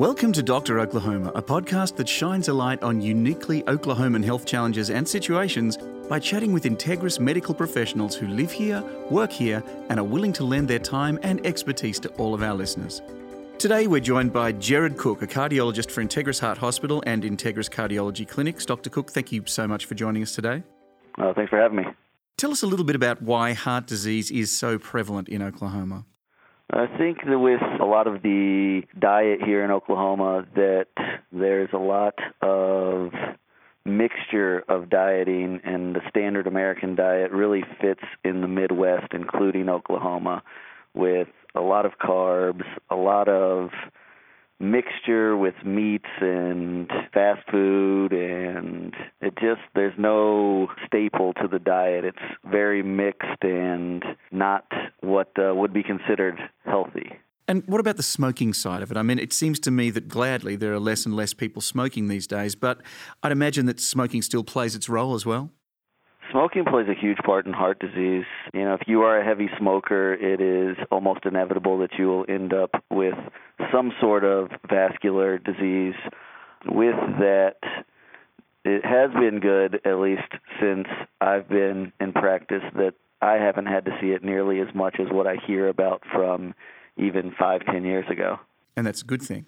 Welcome to Dr. Oklahoma, a podcast that shines a light on uniquely Oklahoman health challenges and situations by chatting with Integris medical professionals who live here, work here, and are willing to lend their time and expertise to all of our listeners. Today, we're joined by Jared Cook, a cardiologist for Integris Heart Hospital and Integris Cardiology Clinics. Dr. Cook, thank you so much for joining us today. Uh, thanks for having me. Tell us a little bit about why heart disease is so prevalent in Oklahoma. I think that with a lot of the diet here in Oklahoma, that there's a lot of mixture of dieting, and the standard American diet really fits in the Midwest, including Oklahoma, with a lot of carbs, a lot of mixture with meats and fast food and it just there's no staple to the diet it's very mixed and not what uh, would be considered healthy and what about the smoking side of it? I mean, it seems to me that gladly there are less and less people smoking these days, but I'd imagine that smoking still plays its role as well. Smoking plays a huge part in heart disease. You know, if you are a heavy smoker, it is almost inevitable that you will end up with some sort of vascular disease. With that, it has been good, at least since I've been in practice, that I haven't had to see it nearly as much as what I hear about from even five, ten years ago. And that's a good thing.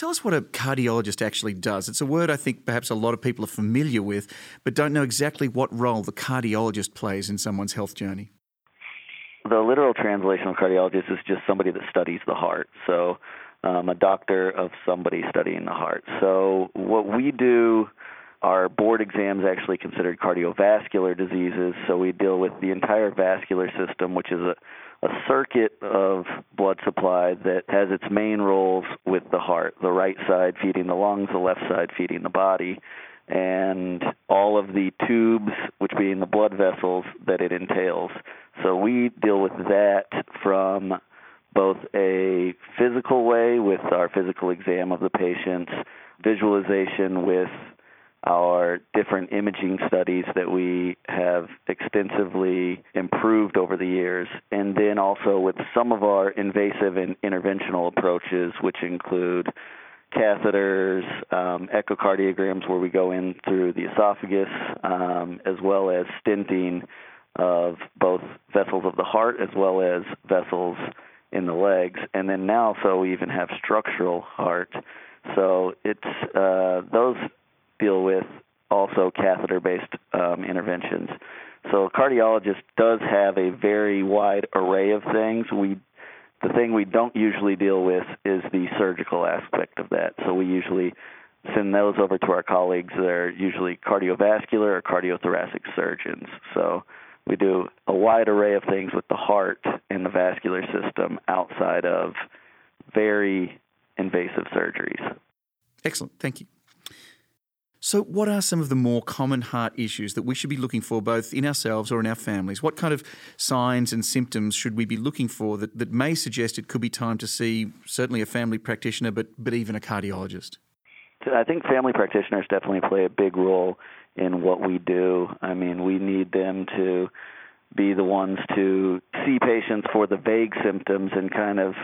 Tell us what a cardiologist actually does. It's a word I think perhaps a lot of people are familiar with, but don't know exactly what role the cardiologist plays in someone's health journey. The literal translation of cardiologist is just somebody that studies the heart. So, um, a doctor of somebody studying the heart. So, what we do, our board exams actually considered cardiovascular diseases. So, we deal with the entire vascular system, which is a a circuit of blood supply that has its main roles with the heart the right side feeding the lungs, the left side feeding the body, and all of the tubes, which being the blood vessels that it entails. So we deal with that from both a physical way with our physical exam of the patients, visualization with our different imaging studies that we have extensively improved over the years, and then also with some of our invasive and interventional approaches, which include catheters, um, echocardiograms where we go in through the esophagus, um, as well as stenting of both vessels of the heart as well as vessels in the legs, and then now so we even have structural heart. So it's uh, those deal with also catheter based um, interventions. So a cardiologist does have a very wide array of things. We the thing we don't usually deal with is the surgical aspect of that. So we usually send those over to our colleagues. that are usually cardiovascular or cardiothoracic surgeons. So we do a wide array of things with the heart and the vascular system outside of very invasive surgeries. Excellent. Thank you. So, what are some of the more common heart issues that we should be looking for both in ourselves or in our families? What kind of signs and symptoms should we be looking for that, that may suggest it could be time to see certainly a family practitioner, but, but even a cardiologist? I think family practitioners definitely play a big role in what we do. I mean, we need them to be the ones to see patients for the vague symptoms and kind of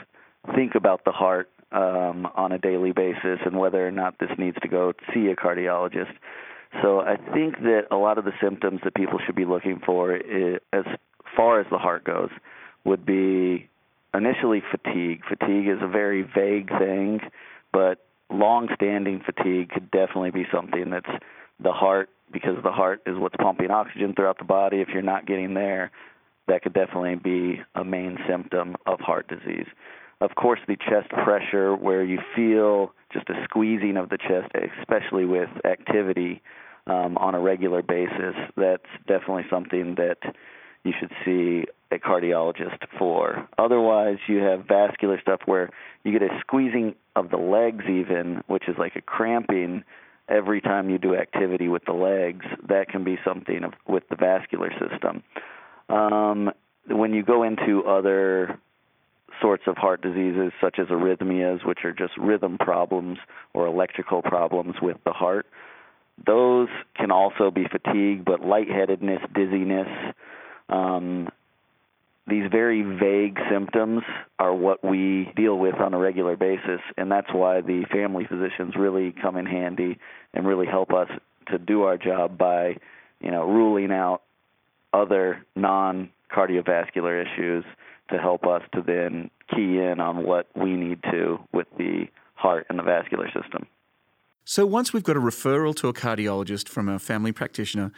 think about the heart um, on a daily basis and whether or not this needs to go see a cardiologist. So I think that a lot of the symptoms that people should be looking for, is, as far as the heart goes, would be initially fatigue. Fatigue is a very vague thing, but long-standing fatigue could definitely be something that's the heart because the heart is what's pumping oxygen throughout the body. If you're not getting there, that could definitely be a main symptom of heart disease of course, the chest pressure, where you feel just a squeezing of the chest, especially with activity um, on a regular basis. That's definitely something that you should see a cardiologist for. Otherwise, you have vascular stuff where you get a squeezing of the legs, even, which is like a cramping every time you do activity with the legs. That can be something of, with the vascular system. Um, when you go into other sorts of heart diseases, such as arrhythmias, which are just rhythm problems or electrical problems with the heart. Those can also be fatigue, but lightheadedness, dizziness, um, these very vague symptoms are what we deal with on a regular basis, and that's why the family physicians really come in handy and really help us to do our job by, you know, ruling out other non cardiovascular issues to help us to then key in on what we need to with the heart and the vascular system. So once we've got a referral to a cardiologist from a family practitioner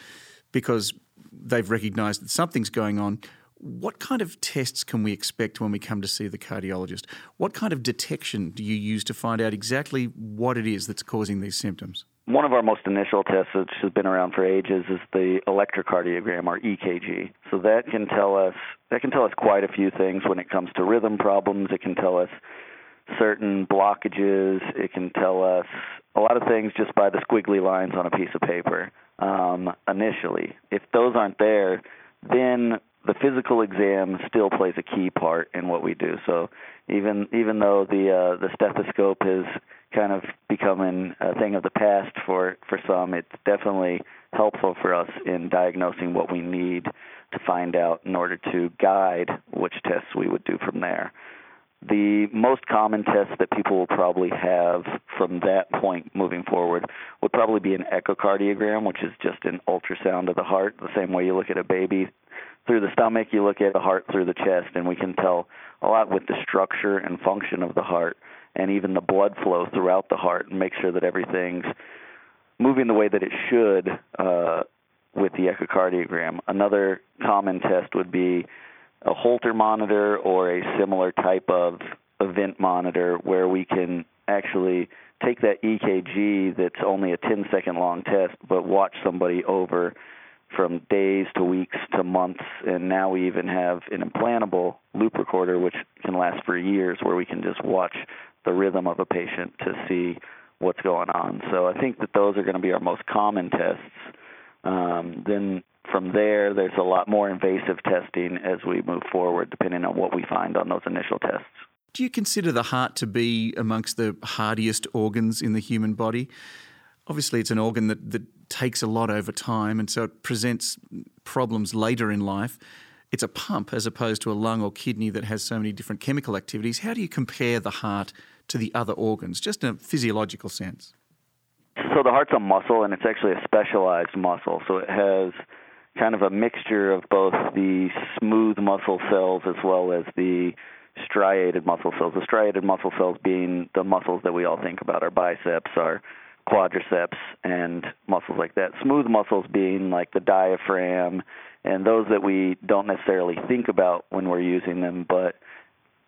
because they've recognised that something's going on, what kind of tests can we expect when we come to see the cardiologist? What kind of detection do you use to find out exactly what it is that's causing these symptoms? One of our most initial tests, which has been around for ages, is the electrocardiogram or EKG. So that can tell us that can tell us quite a few things when it comes to rhythm problems. It can tell us certain blockages. It can tell us a lot of things just by the squiggly lines on a piece of paper um, initially. If those aren't there, then the physical exam still plays a key part in what we do. So even even though the uh, the stethoscope has kind of becoming a thing of the past for for some, it's definitely helpful for us in diagnosing what we need to find out in order to guide which tests we would do from there. The most common test that people will probably have from that point moving forward would probably be an echocardiogram, which is just an ultrasound of the heart, the same way you look at a baby through the stomach, you look at the heart through the chest, and we can tell a lot with the structure and function of the heart and even the blood flow throughout the heart and make sure that everything's moving the way that it should uh, with the echocardiogram. Another common test would be a Holter monitor or a similar type of event monitor where we can actually take that EKG that's only a 10 second long test, but watch somebody over from days to weeks to months, and now we even have an implantable loop recorder which can last for years, where we can just watch the rhythm of a patient to see what's going on. So I think that those are going to be our most common tests. Um, then from there, there's a lot more invasive testing as we move forward, depending on what we find on those initial tests. Do you consider the heart to be amongst the hardiest organs in the human body? Obviously, it's an organ that, that takes a lot over time, and so it presents problems later in life. It's a pump as opposed to a lung or kidney that has so many different chemical activities. How do you compare the heart to the other organs, just in a physiological sense? So the heart's a muscle, and it's actually a specialized muscle. So it has kind of a mixture of both the smooth muscle cells as well as the striated muscle cells. The striated muscle cells being the muscles that we all think about, our biceps, our quadriceps and muscles like that. Smooth muscles being like the diaphragm and those that we don't necessarily think about when we're using them, but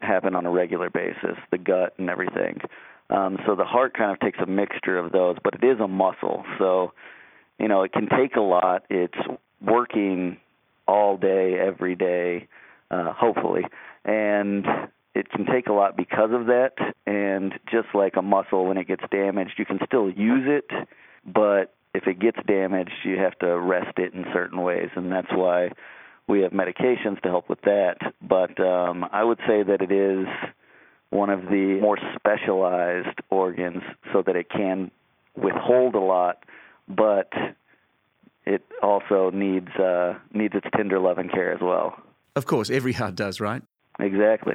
happen on a regular basis, the gut and everything. Um, so the heart kind of takes a mixture of those, but it is a muscle. So, you know, it can take a lot. It's working all day, every day, uh, hopefully. And it can take a lot because of that. And just like a muscle, when it gets damaged, you can still use it, but if it gets damaged, you have to rest it in certain ways, and that's why we have medications to help with that. But um, I would say that it is one of the more specialized organs, so that it can withhold a lot, but it also needs uh, needs its tender love and care as well. Of course, every heart does, right? Exactly.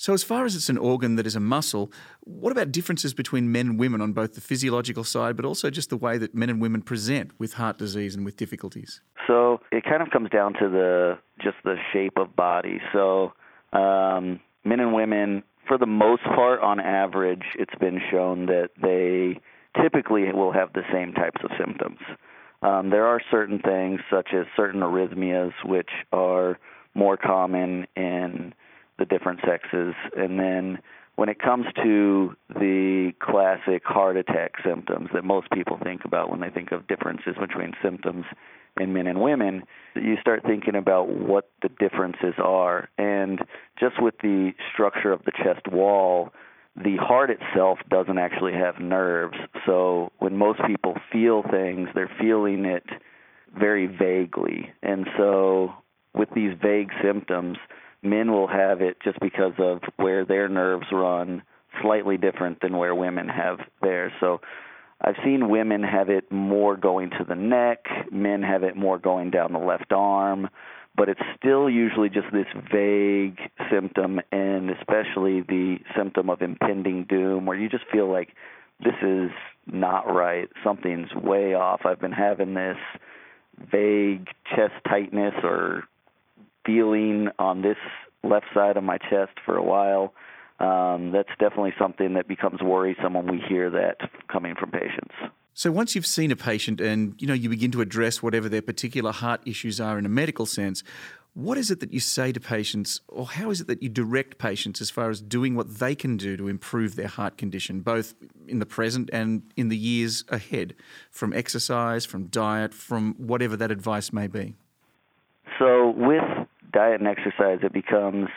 So, as far as it's an organ that is a muscle, what about differences between men and women on both the physiological side, but also just the way that men and women present with heart disease and with difficulties? So, it kind of comes down to the just the shape of body. So, um, men and women, for the most part, on average, it's been shown that they typically will have the same types of symptoms. Um, there are certain things, such as certain arrhythmias, which are more common in the different sexes. And then when it comes to the classic heart attack symptoms that most people think about when they think of differences between symptoms in men and women, you start thinking about what the differences are. And just with the structure of the chest wall, the heart itself doesn't actually have nerves. So when most people feel things, they're feeling it very vaguely. And so with these vague symptoms, men will have it just because of where their nerves run slightly different than where women have theirs. So I've seen women have it more going to the neck, men have it more going down the left arm, but it's still usually just this vague symptom, and especially the symptom of impending doom, where you just feel like this is not right. Something's way off. I've been having this vague chest tightness or feeling on this left side of my chest for a while. Um, that's definitely something that becomes worrisome when we hear that coming from patients. So once you've seen a patient and you know you begin to address whatever their particular heart issues are in a medical sense, what is it that you say to patients, or how is it that you direct patients as far as doing what they can do to improve their heart condition, both in the present and in the years ahead, from exercise, from diet, from whatever that advice may be? So, with diet and exercise, it becomes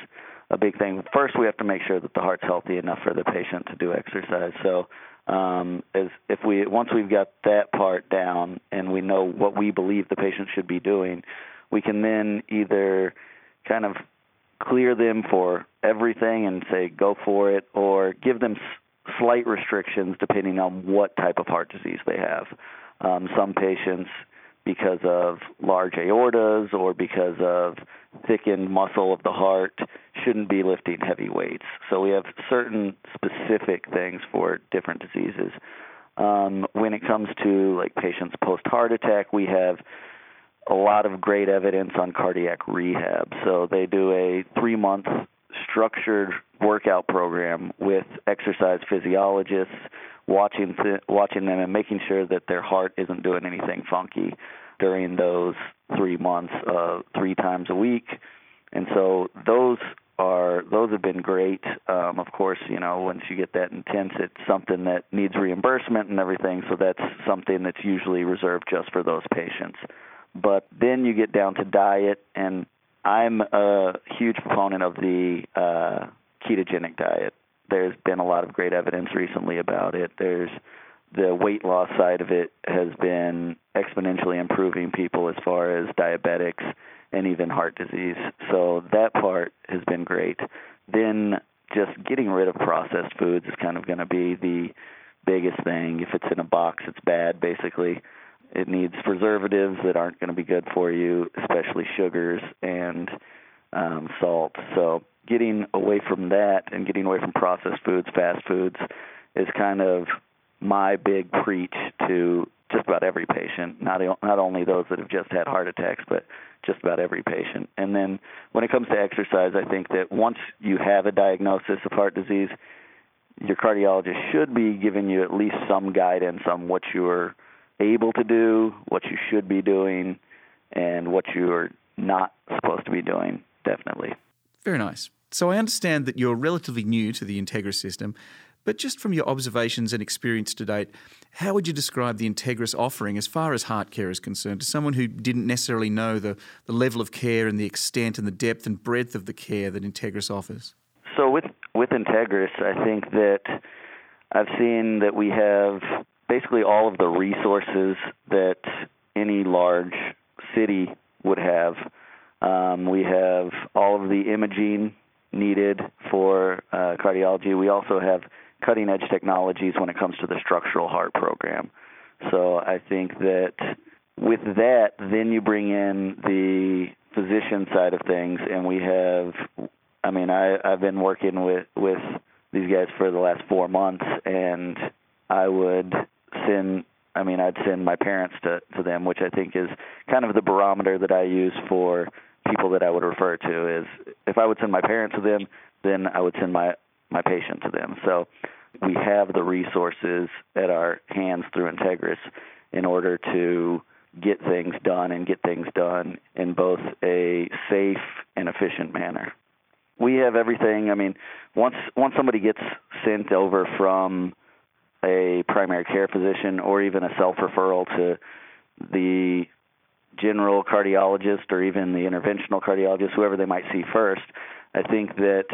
a big thing. First, we have to make sure that the heart's healthy enough for the patient to do exercise. So, um, as if we once we've got that part down and we know what we believe the patient should be doing, we can then either kind of clear them for everything and say go for it, or give them s- slight restrictions depending on what type of heart disease they have. Um, some patients because of large aortas or because of thickened muscle of the heart shouldn't be lifting heavy weights. So we have certain specific things for different diseases. Um, when it comes to like patients post heart attack, we have a lot of great evidence on cardiac rehab. So they do a three month structured workout program with exercise physiologists watching th- watching them and making sure that their heart isn't doing anything funky during those three months, uh, three times a week, and so those are those have been great. Um, of course, you know once you get that intense, it's something that needs reimbursement and everything. So that's something that's usually reserved just for those patients. But then you get down to diet, and I'm a huge proponent of the uh, ketogenic diet there's been a lot of great evidence recently about it. There's the weight loss side of it has been exponentially improving people as far as diabetics and even heart disease. So that part has been great. Then just getting rid of processed foods is kind of going to be the biggest thing. If it's in a box, it's bad basically. It needs preservatives that aren't going to be good for you, especially sugars and um, salt. So getting away from that and getting away from processed foods, fast foods, is kind of my big preach to just about every patient, not not only those that have just had heart attacks, but just about every patient. And then when it comes to exercise, I think that once you have a diagnosis of heart disease, your cardiologist should be giving you at least some guidance on what you're able to do, what you should be doing, and what you're not supposed to be doing, definitely. Very nice. So I understand that you're relatively new to the Integris system, but just from your observations and experience to date, how would you describe the Integris offering as far as heart care is concerned to someone who didn't necessarily know the, the level of care and the extent and the depth and breadth of the care that Integris offers? So with with Integris, I think that I've seen that we have basically all of the resources that any large city would have. Um, we have all of the imaging needed for uh, cardiology. We also have cutting edge technologies when it comes to the structural heart program. So I think that with that, then you bring in the physician side of things, and we have. I mean, I, I've been working with with these guys for the last four months, and I would send. I mean, I'd send my parents to to them, which I think is kind of the barometer that I use for people that I would refer to is if I would send my parents to them, then I would send my my patient to them. So we have the resources at our hands through Integris in order to get things done and get things done in both a safe and efficient manner. We have everything. I mean, once once somebody gets sent over from a primary care physician or even a self referral to the general cardiologist or even the interventional cardiologist, whoever they might see first, I think that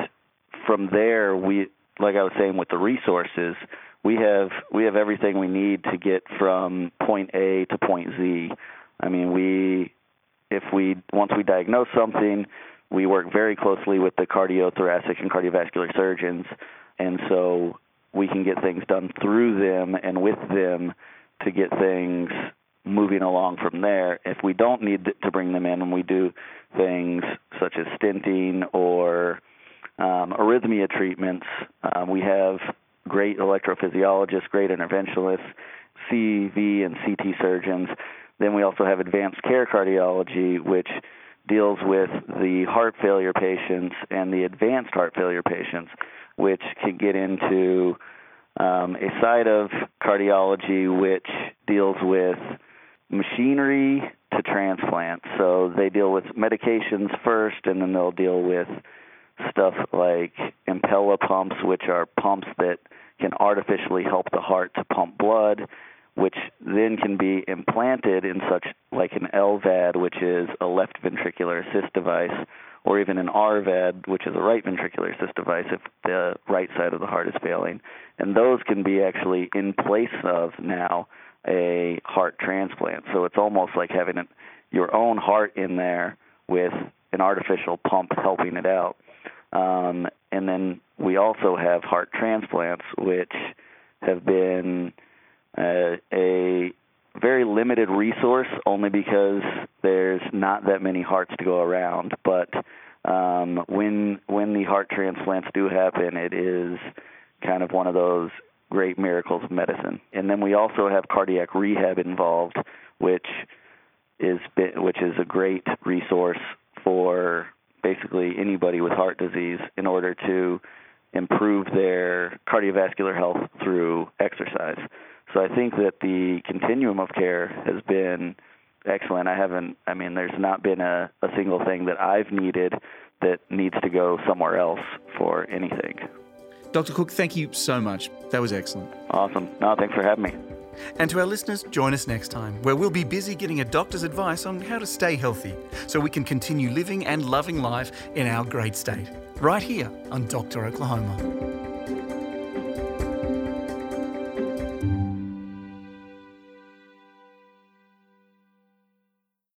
from there we like I was saying with the resources, we have we have everything we need to get from point A to point Z. I mean, we if we once we diagnose something, we work very closely with the cardiothoracic and cardiovascular surgeons, and so we can get things done through them and with them to get things moving along from there. If we don't need to bring them in, and we do things such as stenting or um, arrhythmia treatments, um, we have great electrophysiologists, great interventionalists, CV and CT surgeons. Then we also have advanced care cardiology, which deals with the heart failure patients and the advanced heart failure patients, which can get into um, a side of cardiology which deals with machinery to transplant. So they deal with medications first, and then they'll deal with stuff like Impella pumps, which are pumps that can artificially help the heart to pump blood, which then can be implanted in such like an LVAD, which is a left ventricular assist device, or even an RVAD, which is a right ventricular assist device if the right side of the heart is failing. And those can be actually in place of now a heart transplant. So it's almost like having your own heart in there with an artificial pump helping it out. Um, and then we also have heart transplants, which have been uh, a very limited resource only because there's not that many hearts to go around. But um, when when the heart transplants do happen, it is kind of one of those great miracles of medicine. And then we also have cardiac rehab involved, which is which is a great resource for basically anybody with heart disease in order to improve their cardiovascular health through exercise. So I think that the continuum of care has been excellent. I haven't, I mean, there's not been a, a single thing that I've needed that needs to go somewhere else for anything. Dr. Cook, thank you so much. That was excellent. Awesome. No, thanks for having me. And to our listeners, join us next time, where we'll be busy getting a doctor's advice on how to stay healthy so we can continue living and loving life in our great state. Right here on Dr. Oklahoma.